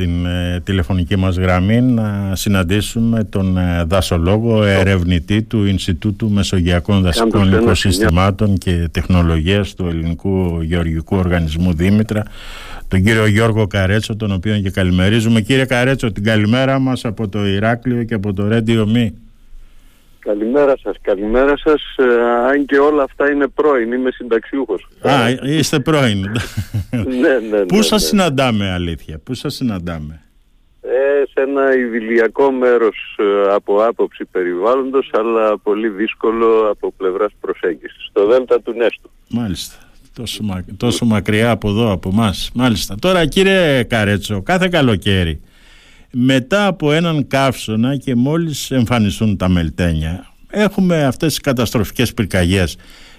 στην ε, τηλεφωνική μας γραμμή να συναντήσουμε τον ε, δασολόγο ερευνητή του Ινστιτούτου Μεσογειακών Δασικών Οικοσυστημάτων και Τεχνολογίας του Ελληνικού Γεωργικού Οργανισμού Δήμητρα τον κύριο Γιώργο Καρέτσο τον οποίο και καλημερίζουμε. Κύριε Καρέτσο την καλημέρα μας από το Ηράκλειο και από το Radio Me Καλημέρα σας, καλημέρα σας. Ε, αν και όλα αυτά είναι πρώην, είμαι συνταξιούχος. Α, είστε πρώην. ναι, ναι, ναι. Πού σας ναι. συναντάμε αλήθεια, πού σας συναντάμε; Ε, σε ένα ιδηλιακό μέρος ε, από άποψη περιβάλλοντος, αλλά πολύ δύσκολο από πλευράς προσέγγισης. Στο Δέλτα του Νέστου. Μάλιστα. Τόσο, τόσο μακριά από εδώ, από εμά. Μάλιστα. Τώρα κύριε Καρέτσο, κάθε καλοκαίρι μετά από έναν καύσωνα και μόλις εμφανιστούν τα μελτένια έχουμε αυτές τις καταστροφικές πυρκαγιές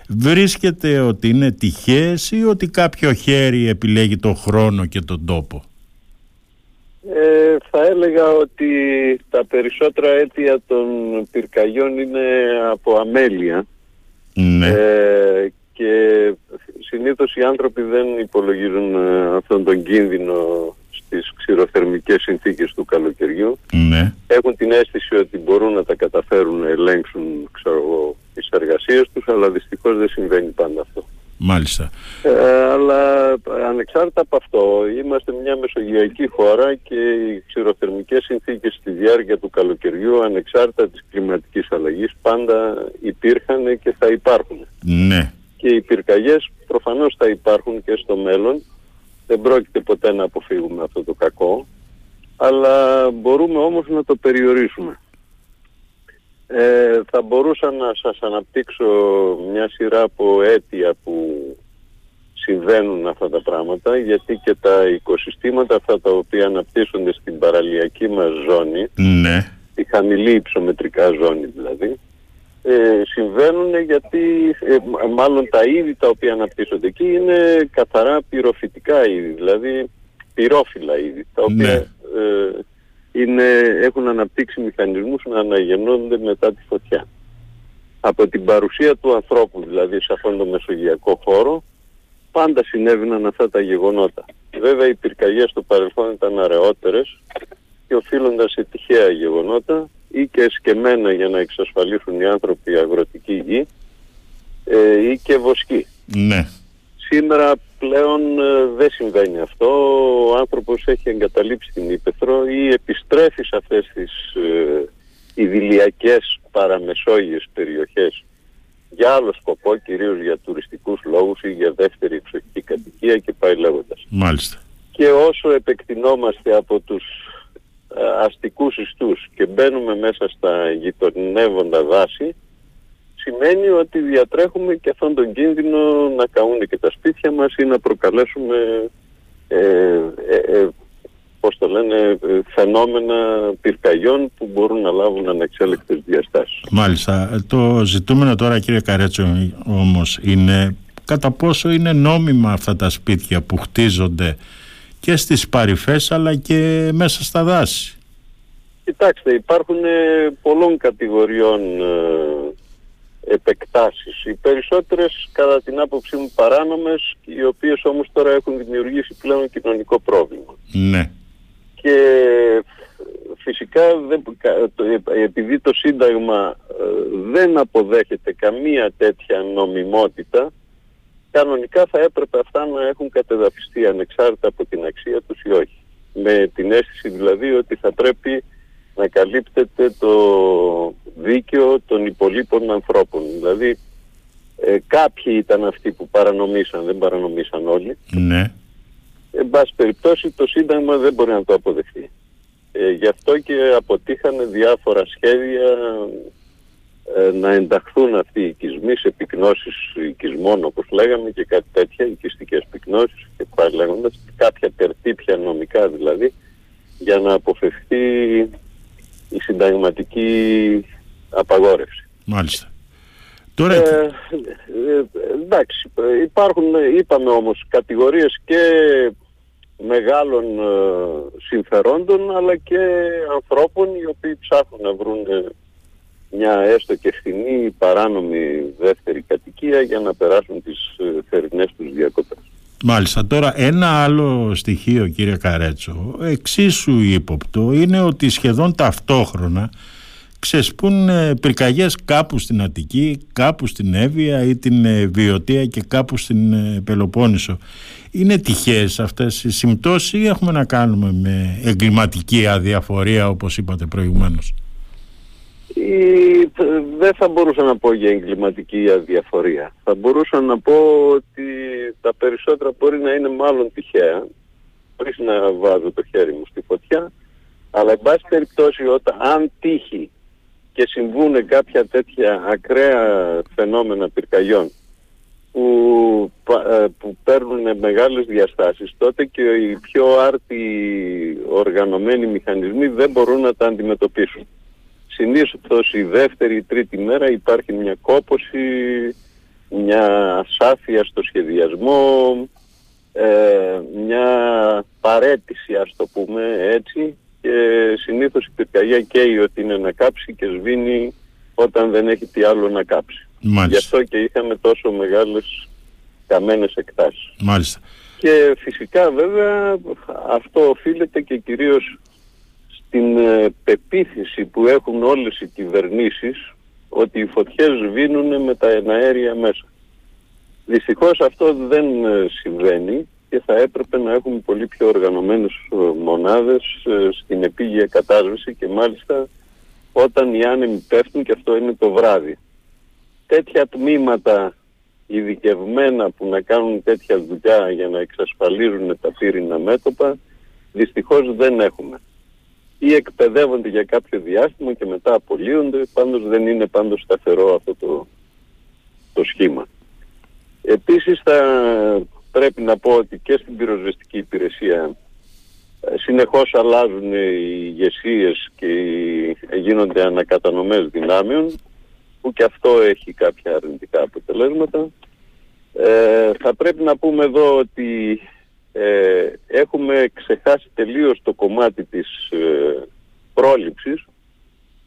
βρίσκεται ότι είναι τυχαίες ή ότι κάποιο χέρι επιλέγει τον χρόνο και τον τόπο; Ε, θα έλεγα ότι τα περισσότερα αίτια των πυρκαγιών είναι από αμέλεια ναι. ε, και συνήθως οι άνθρωποι δεν υπολογίζουν ε, αυτόν τον κίνδυνο στις ξηροθερμικές συνθήκες του καλοκαιριού. Ναι. Έχουν την αίσθηση ότι μπορούν να τα καταφέρουν να ελέγξουν ξέρω εγώ, τις εργασίες τους, αλλά δυστυχώς δεν συμβαίνει πάντα αυτό. Μάλιστα. Ε, αλλά ανεξάρτητα από αυτό, είμαστε μια μεσογειακή χώρα και οι ξηροθερμικές συνθήκες στη διάρκεια του καλοκαιριού, ανεξάρτητα της κλιματικής αλλαγής, πάντα υπήρχαν και θα υπάρχουν. Ναι. Και οι πυρκαγιές προφανώς θα υπάρχουν και στο μέλλον, δεν πρόκειται ποτέ να αποφύγουμε αυτό το κακό, αλλά μπορούμε όμως να το περιορίσουμε. Ε, θα μπορούσα να σας αναπτύξω μια σειρά από αίτια που συμβαίνουν αυτά τα πράγματα, γιατί και τα οικοσυστήματα αυτά τα οποία αναπτύσσονται στην παραλιακή μας ζώνη, ναι. τη χαμηλή υψομετρικά ζώνη δηλαδή, ε, συμβαίνουν γιατί ε, μάλλον τα είδη τα οποία αναπτύσσονται εκεί είναι καθαρά πυροφυτικά είδη, δηλαδή πυρόφυλα είδη, τα οποία Ναι. ε, είναι, έχουν αναπτύξει μηχανισμούς να αναγεννώνται μετά τη φωτιά. Από την παρουσία του ανθρώπου δηλαδή σε αυτόν τον μεσογειακό χώρο πάντα συνέβαιναν αυτά τα γεγονότα. Βέβαια οι πυρκαγιές στο παρελθόν ήταν αραιότερες και οφείλονταν σε τυχαία γεγονότα ή και εσκεμμένα για να εξασφαλίσουν οι άνθρωποι αγροτική γη ε, ή και βοσκή. Ναι. Σήμερα πλέον ε, δεν συμβαίνει αυτό. Ο άνθρωπος έχει εγκαταλείψει την Ήπεθρο ή επιστρέφει σε αυτές τις ε, ιδηλιακές παραμεσόγειες περιοχές για άλλο σκοπό, κυρίως για τουριστικούς λόγους ή για δεύτερη εξοχική κατοικία και πάει λέγοντας. Μάλιστα. Και όσο επεκτηνόμαστε από τους ε, αστικούς ιστούς και μπαίνουμε μέσα στα γειτονεύοντα δάση, σημαίνει ότι διατρέχουμε και αυτόν τον κίνδυνο να καούν και τα σπίτια μας ή να προκαλέσουμε ε, ε, ε, πώς το λένε, ε, φαινόμενα πυρκαγιών που μπορούν να λάβουν ανεξέλεκτες διαστάσεις. Μάλιστα. Ε, Το ζητούμενο τώρα κύριε Καρέτσο όμως είναι κατά πόσο είναι νόμιμα αυτά τα σπίτια που χτίζονται και στις παρυφές αλλά και μέσα στα δάση. Κοιτάξτε, υπάρχουν ε, πολλών κατηγοριών ε, επεκτάσεις. Οι περισσότερες κατά την άποψή μου παράνομες, οι οποίες όμως τώρα έχουν δημιουργήσει πλέον κοινωνικό πρόβλημα. Ναι. Και φυσικά δεν, κα- το- επειδή το Σύνταγμα ε, δεν αποδέχεται καμία τέτοια νομιμότητα, κανονικά θα έπρεπε αυτά να έχουν κατεδαφιστεί ανεξάρτητα από την αξία τους ή όχι. Με την αίσθηση δηλαδή ότι θα πρέπει να καλύπτεται το δίκαιο των υπολείπων ανθρώπων. Δηλαδή ε, κάποιοι ήταν αυτοί που παρανομήσαν, δεν παρανομήσαν όλοι. Ναι. Εν πάση περιπτώσει το Σύνταγμα δεν μπορεί να το αποδεχτεί. Ε, γι' αυτό και αποτύχανε διάφορα σχέδια ε, να ενταχθούν αυτοί οι οικισμοί σε πυκνώσεις οικισμών όπως λέγαμε και κάτι τέτοια, οικιστικές πυκνώσεις και πάλι λέγοντας κάποια τερτύπια νομικά δηλαδή για να αποφευχθεί η συνταγματική απαγόρευση. Μάλιστα. Τώρα Ε, ε, εντάξει, ε, υπάρχουν, ε, είπαμε όμως, κατηγορίες και μεγάλων ε, συμφερόντων αλλά και ανθρώπων οι οποίοι ψάχνουν να βρουν ε, μια έστω και φθηνή ή παράνομη δεύτερη κατοικία για να περάσουν τις ε, θερινές τους διακοπές. Μάλιστα. Τώρα ένα άλλο στοιχείο κύριε Καρέτσο, εξίσου ύποπτο, είναι ότι σχεδόν ταυτόχρονα ξεσπούν ε, πυρκαγιές κάπου στην Αττική, κάπου στην Εύβοια ή την ε, Βιωτία και κάπου στην ε, Πελοπόννησο. Είναι τυχαίες αυτές οι συμπτώσεις ή έχουμε να κάνουμε με εγκληματική αδιαφορία όπως είπατε προηγουμένως; Δεν θα μπορούσα να πω για εγκληματική αδιαφορία. Θα μπορούσα να πω ότι τα περισσότερα μπορεί να είναι μάλλον τυχαία, χωρίς να βάζω το χέρι μου στη φωτιά, αλλά εν πάση περιπτώσει όταν αν τύχει και συμβούν κάποια τέτοια ακραία φαινόμενα πυρκαγιών που, ε, που παίρνουν μεγάλες διαστάσεις τότε και οι πιο άρτιοι οργανωμένοι μηχανισμοί δεν μπορούν να τα αντιμετωπίσουν. Συνήθως η δεύτερη ή τρίτη μέρα υπάρχει μια κόποση, μια σάφια στο σχεδιασμό, ε, μια παρέτηση ας το πούμε έτσι και συνήθως η πυρκαγιά καίει ότι είναι να κάψει και σβήνει όταν δεν έχει τι άλλο να κάψει. Μάλιστα. Γι' αυτό και είχαμε τόσο μεγάλες καμένες εκτάσεις. Μάλιστα. Και φυσικά βέβαια αυτό οφείλεται και κυρίως στην ε, πεποίθηση που έχουν όλες οι κυβερνήσεις ότι οι φωτιές σβήνουν με τα εναέρια μέσα. Δυστυχώς αυτό δεν ε, συμβαίνει και θα έπρεπε να έχουμε πολύ πιο οργανωμένες ε, μονάδες στην επίγεια κατάσβεση και μάλιστα όταν οι άνεμοι πέφτουν και αυτό είναι το βράδυ. Τέτοια τμήματα ειδικευμένα που να κάνουν τέτοια δουλειά για να εξασφαλίζουν τα πύρινα μέτωπα δυστυχώς δεν έχουμε ή εκπαιδεύονται για κάποιο διάστημα και μετά απολύονται, πάντως δεν είναι πάντως σταθερό αυτό το, το σχήμα. Επίσης θα πρέπει να πω ότι και στην πυροσβεστική υπηρεσία ε, συνεχώς αλλάζουν οι ηγεσίες και γίνονται ανακατανομές δυνάμεων που και αυτό έχει κάποια αρνητικά αποτελέσματα. Ε, θα πρέπει να πούμε εδώ ότι ε, έχουμε ξεχάσει τελείως το κομμάτι της ε, πρόληψης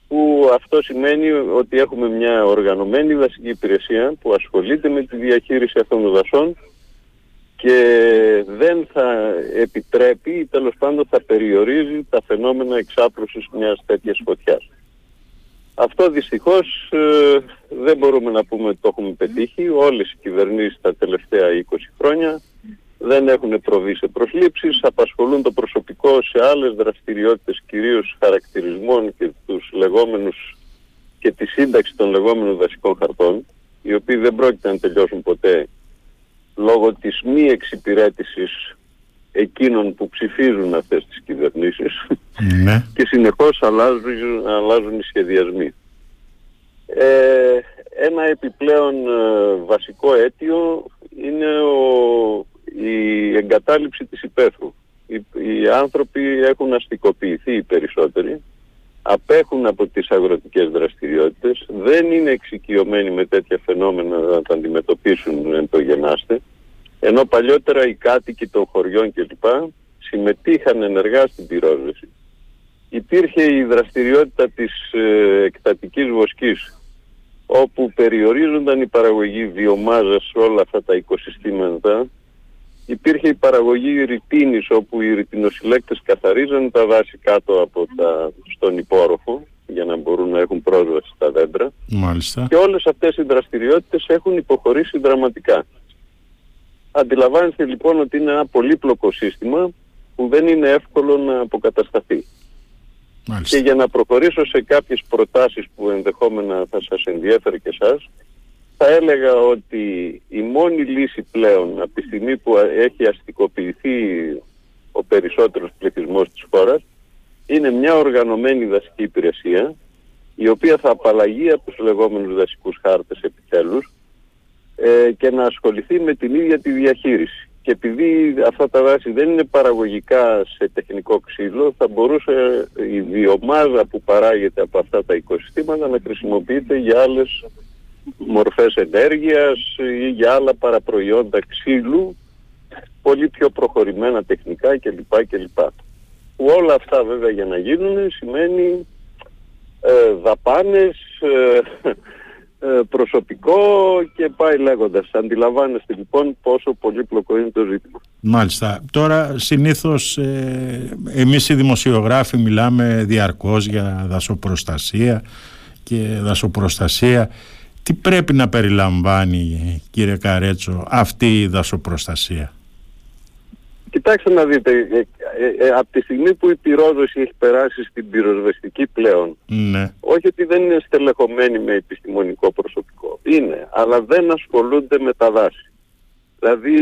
που αυτό σημαίνει ότι έχουμε μια οργανωμένη δασική υπηρεσία που ασχολείται με τη διαχείριση αυτών των δασών και δεν θα επιτρέπει ή τέλος πάντων θα περιορίζει τα φαινόμενα εξάπλωσης μιας τέτοιας φωτιάς. Αυτό δυστυχώς ε, δεν μπορούμε να πούμε ότι το έχουμε πετύχει. Όλες οι κυβερνήσεις τα τελευταία 20 χρόνια δεν έχουν προβεί σε προσλήψεις, απασχολούν το προσωπικό σε άλλες δραστηριότητες κυρίως χαρακτηρισμών και τους λεγόμενους και τη σύνταξη των λεγόμενων δασικών χαρτών, οι οποίοι δεν πρόκειται να τελειώσουν ποτέ λόγω της μη εξυπηρέτησης εκείνων που ψηφίζουν αυτές τις κυβερνήσεις ναι. και συνεχώς αλλάζουν, αλλάζουν οι σχεδιασμοί. Ε, ένα επιπλέον ε, βασικό αίτιο είναι ο, η εγκατάλειψη της υπαίθρου. Οι, οι άνθρωποι έχουν αστικοποιηθεί οι περισσότεροι, απέχουν από τις αγροτικές δραστηριότητες, δεν είναι εξοικειωμένοι με τέτοια φαινόμενα να τα αντιμετωπίσουν εν το γενάστε, ενώ παλιότερα οι κάτοικοι των χωριών κλπ. συμμετείχαν ενεργά στην πυρόσβεση. Υπήρχε η δραστηριότητα της ε, εκτατικής βοσκής, όπου περιορίζονταν η παραγωγή βιομάζας σε όλα αυτά τα οικοσυστήματα υπήρχε η παραγωγή ρητίνης όπου οι ρητινοσυλλέκτες καθαρίζαν τα δάση κάτω από τα, στον υπόροφο για να μπορούν να έχουν πρόσβαση στα δέντρα. Μάλιστα. Και όλες αυτές οι δραστηριότητες έχουν υποχωρήσει δραματικά. Αντιλαμβάνεστε λοιπόν ότι είναι ένα πολύπλοκο σύστημα που δεν είναι εύκολο να αποκατασταθεί. Μάλιστα. Και για να προχωρήσω σε κάποιες προτάσεις που ενδεχόμενα θα σας ενδιέφερε και εσάς, θα έλεγα ότι η μόνη λύση πλέον από τη στιγμή που έχει αστικοποιηθεί ο περισσότερος πληθυσμός της χώρας είναι μια οργανωμένη δασική υπηρεσία η οποία θα απαλλαγεί από τους λεγόμενους δασικούς χάρτες επιτέλους ε, και να ασχοληθεί με την ίδια τη διαχείριση. Και επειδή αυτά τα δάση δεν είναι παραγωγικά σε τεχνικό ξύλο, θα μπορούσε η βιομάζα που παράγεται από αυτά τα οικοσυστήματα να χρησιμοποιείται για άλλες μορφές ενέργειας ή για άλλα παραπροϊόντα ξύλου πολύ πιο προχωρημένα τεχνικά κλπ. κλπ. Που όλα αυτά βέβαια για να γίνουν σημαίνει ε, δαπάνες, ε, ε, προσωπικό και πάει λέγοντας. Αντιλαμβάνεστε λοιπόν πόσο πολύπλοκο είναι το ζήτημα. Μάλιστα. Τώρα συνήθως ε, εμείς οι δημοσιογράφοι μιλάμε διαρκώς για δασοπροστασία και δασοπροστασία. Τι πρέπει να περιλαμβάνει κύριε Καρέτσο αυτή η δασοπροστασία; Κοιτάξτε να δείτε, ε, ε, ε, από τη στιγμή που η πυρόσβεση έχει περάσει στην πυροσβεστική πλέον, ναι. όχι ότι δεν είναι στελεχωμένη με επιστημονικό προσωπικό, είναι, αλλά δεν ασχολούνται με τα δάση. Δηλαδή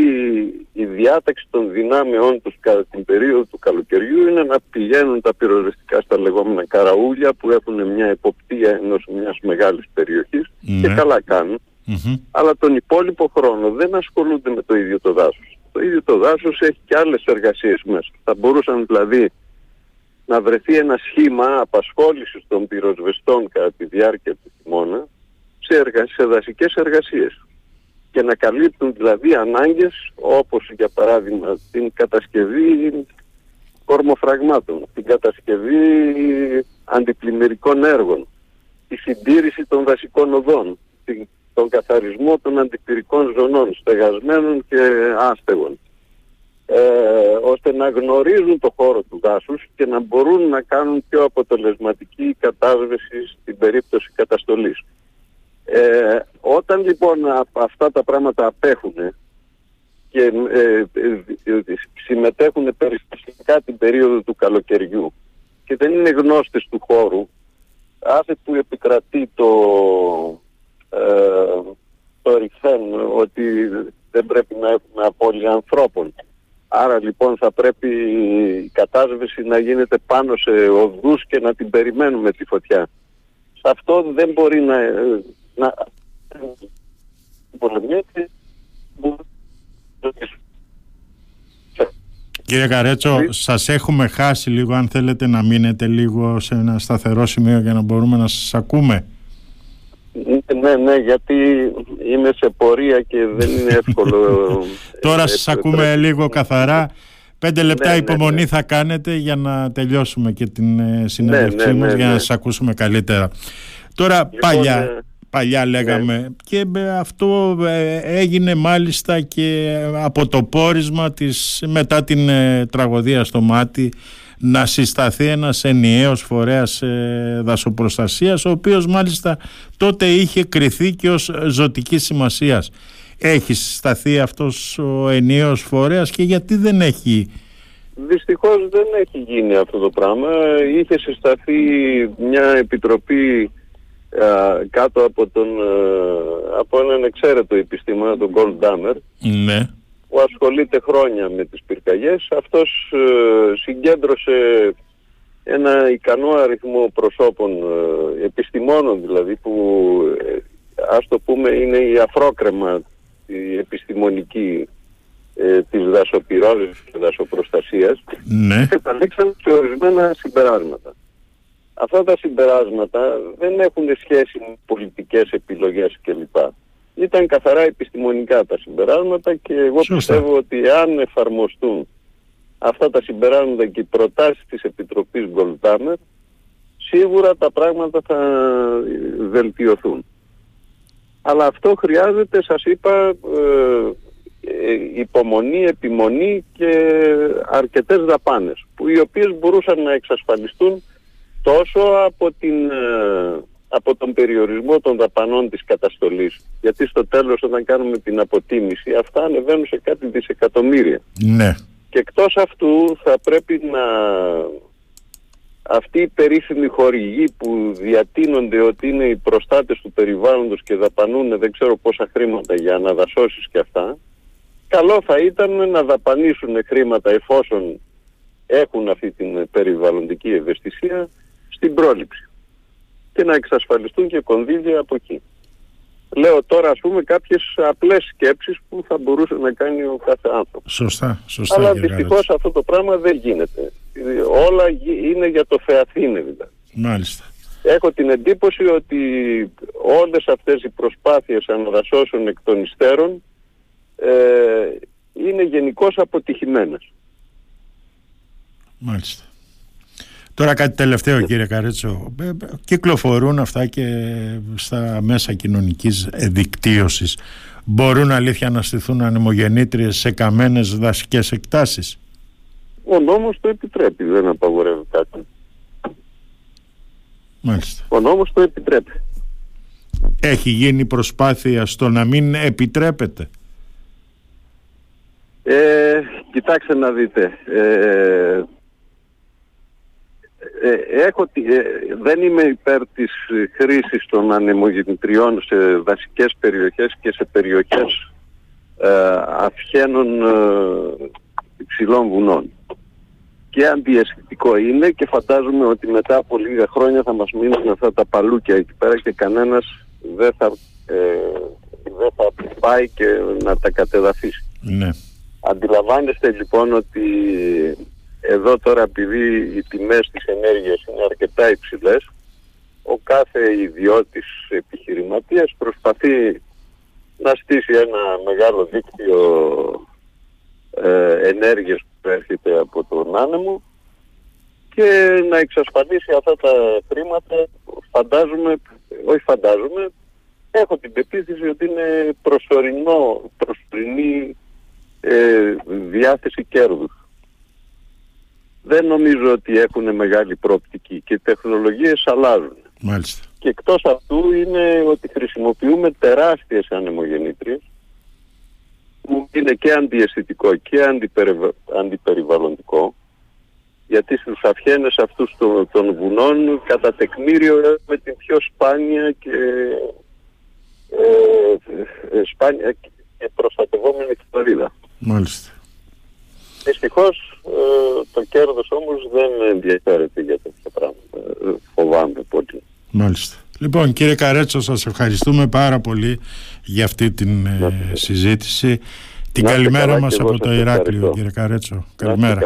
η διάταξη των δυνάμεών τους κατά την περίοδο του καλοκαιριού είναι να πηγαίνουν τα πυροσβεστικά στα λεγόμενα καραούλια που έχουν μια εποπτεία ενός μιας μεγάλης περιοχής και Ναι. καλά κάνουν. Αλλά τον υπόλοιπο χρόνο δεν ασχολούνται με το ίδιο το δάσος. Το ίδιο το δάσος έχει και άλλες εργασίες μέσα. Θα μπορούσαν δηλαδή να βρεθεί ένα σχήμα απασχόλησης των πυροσβεστών κατά τη διάρκεια του χειμώνα σε, εργα... σε δασικές εργασίες και να καλύπτουν δηλαδή ανάγκες όπως για παράδειγμα την κατασκευή κορμοφραγμάτων, την κατασκευή αντιπλημμυρικών έργων, τη συντήρηση των δασικών οδών, την- τον καθαρισμό των αντιπυρικών ζωνών, στεγασμένων και άστεγων, ε, ώστε να γνωρίζουν το χώρο του δάσους και να μπορούν να κάνουν πιο αποτελεσματική κατάσβεση στην περίπτωση καταστολής. Ε, όταν λοιπόν α- αυτά τα πράγματα απέχουν και ε, ε, ε, ε, συμμετέχουν περιστασιακά την περίοδο του καλοκαιριού και δεν είναι γνώστες του χώρου, άσε που επικρατεί το, ε, το ρηφέν ότι δεν πρέπει να έχουμε απώλεια ανθρώπων. Άρα λοιπόν θα πρέπει η κατάσβεση να γίνεται πάνω σε οδούς και να την περιμένουμε τη φωτιά. Σε αυτό δεν μπορεί να, ε, να πολεμιέται. Κύριε Καρέτσο, Ναι. σας έχουμε χάσει λίγο αν θέλετε να μείνετε λίγο σε ένα σταθερό σημείο για να μπορούμε να σας ακούμε. Ναι, ναι, γιατί είμαι σε πορεία και δεν είναι εύκολο. Τώρα ε, σας ε, ακούμε ε, λίγο καθαρά. Πέντε λεπτά ναι, υπομονή ναι. θα κάνετε για να τελειώσουμε και την ε, συνέντευξή ναι, μας ναι, για να ναι. σας ακούσουμε καλύτερα. Τώρα Λοιπόν, παλιά, ε, παλιά λέγαμε και ε, αυτό ε, έγινε μάλιστα και από το πόρισμα της μετά την ε, τραγωδία στο μάτι να συσταθεί ένας ενιαίος φορέας ε, δασοπροστασίας ο οποίος μάλιστα τότε είχε κριθεί και ως ζωτική σημασίας. Έχει συσταθεί αυτός ο ενιαίος φορέας και γιατί δεν έχει; Δυστυχώς δεν έχει γίνει αυτό το πράγμα. Είχε συσταθεί μια επιτροπή α, κάτω από, τον, α, από έναν εξαίρετο επιστήμονα, τον Gold Dammer, ναι, που ασχολείται χρόνια με τις πυρκαγιές. Αυτός ε, συγκέντρωσε ένα ικανό αριθμό προσώπων, ε, επιστημόνων δηλαδή, που ε, ας το πούμε είναι η αφρόκρεμα, η επιστημονική ε, της δασοπυρώσης και δασοπροστασίας ναι, καταλήξαν σε ορισμένα συμπεράσματα. Αυτά τα συμπεράσματα δεν έχουν σχέση με πολιτικές επιλογές κλπ. Ήταν καθαρά επιστημονικά τα συμπεράσματα και εγώ Σωστά. πιστεύω ότι αν εφαρμοστούν αυτά τα συμπεράσματα και οι προτάσεις της Επιτροπής Γκολτάμερ σίγουρα τα πράγματα θα βελτιωθούν. Αλλά αυτό χρειάζεται, σας είπα, ε, ε, υπομονή, επιμονή και αρκετές δαπάνες που οι οποίες μπορούσαν να εξασφαλιστούν τόσο από, την, ε, από τον περιορισμό των δαπανών της καταστολής. Γιατί στο τέλος όταν κάνουμε την αποτίμηση αυτά ανεβαίνουν σε κάτι δισεκατομμύρια. Ναι, και εκτός αυτού θα πρέπει να αυτοί οι περίφημοι χορηγοί που διατείνονται ότι είναι οι προστάτες του περιβάλλοντος και δαπανούν δεν ξέρω πόσα χρήματα για αναδασώσεις και αυτά καλό θα ήταν να δαπανίσουν χρήματα εφόσον έχουν αυτή την περιβαλλοντική ευαισθησία στην πρόληψη και να εξασφαλιστούν και κονδύλια από εκεί. Λέω τώρα ας πούμε κάποιες απλές σκέψεις που θα μπορούσε να κάνει ο κάθε άνθρωπος. σωστά, σωστά Αλλά κύριε δυστυχώς Καρέτσο. αυτό το πράγμα δεν γίνεται. Όλα γι- είναι για το θεαθήνε δηλαδή. Μάλιστα. Έχω την εντύπωση ότι όλες αυτές οι προσπάθειες αναδασώσεων εκ των υστέρων ε, είναι γενικώς αποτυχημένες. Μάλιστα. Τώρα κάτι τελευταίο κύριε Καρέτσο. Ε, κυκλοφορούν αυτά και στα μέσα κοινωνικής δικτύωσης. Μπορούν αλήθεια να στηθούν ανεμογεννήτριες σε καμένες δασικές εκτάσεις; Ο νόμος το επιτρέπει, δεν απαγορεύει κάτι. Μάλιστα. Ο νόμος το επιτρέπει. Έχει γίνει προσπάθεια στο να μην επιτρέπεται; Ε, κοιτάξτε να δείτε. Ε, ε, έχω, ε, δεν είμαι υπέρ της χρήσης των ανεμογεννητριών σε δασικές περιοχές και σε περιοχές ε, αυχένων ε, υψηλών βουνών. Και αντιαισθητικό είναι και φαντάζομαι ότι μετά από λίγα χρόνια θα μας μείνουν αυτά τα παλούκια εκεί πέρα και κανένας δεν θα, ε, δεν θα πάει και να τα κατεδαφίσει. Ναι. Αντιλαμβάνεστε λοιπόν ότι εδώ τώρα επειδή οι τιμές της ενέργειας είναι αρκετά υψηλές, ο κάθε ιδιώτης επιχειρηματίας προσπαθεί να στήσει ένα μεγάλο δίκτυο ε, ενέργειας που έρχεται από τον άνεμο και να εξασφαλίσει αυτά τα χρήματα φαντάζομαι, όχι φαντάζομαι, έχω την πεποίθηση ότι είναι προσωρινό, προσωρινή ε, διάθεση κέρδους δεν νομίζω ότι έχουν μεγάλη πρόπτικη και οι τεχνολογίες αλλάζουν. Μάλιστα. Και εκτός αυτού είναι ότι χρησιμοποιούμε τεράστιες ανεμογεννήτριες που είναι και αντιαισθητικό και αντιπεριβαλλοντικό γιατί στους αυχένες αυτούς των, των βουνών κατά τεκμήριο έχουμε την πιο σπάνια και ε, ε σπάνια και προστατευόμενη χλωρίδα. Μάλιστα. Δυστυχώς ε, το κέρδος όμως δεν ενδιαφέρεται για τέτοια πράγματα. Ε, φοβάμαι πολύ. Μάλιστα. Λοιπόν κύριε Καρέτσο σας ευχαριστούμε πάρα πολύ για αυτή την ε, συζήτηση. Την καλημέρα μας από το Ηράκλειο κύριε Καρέτσο. Καλημέρα.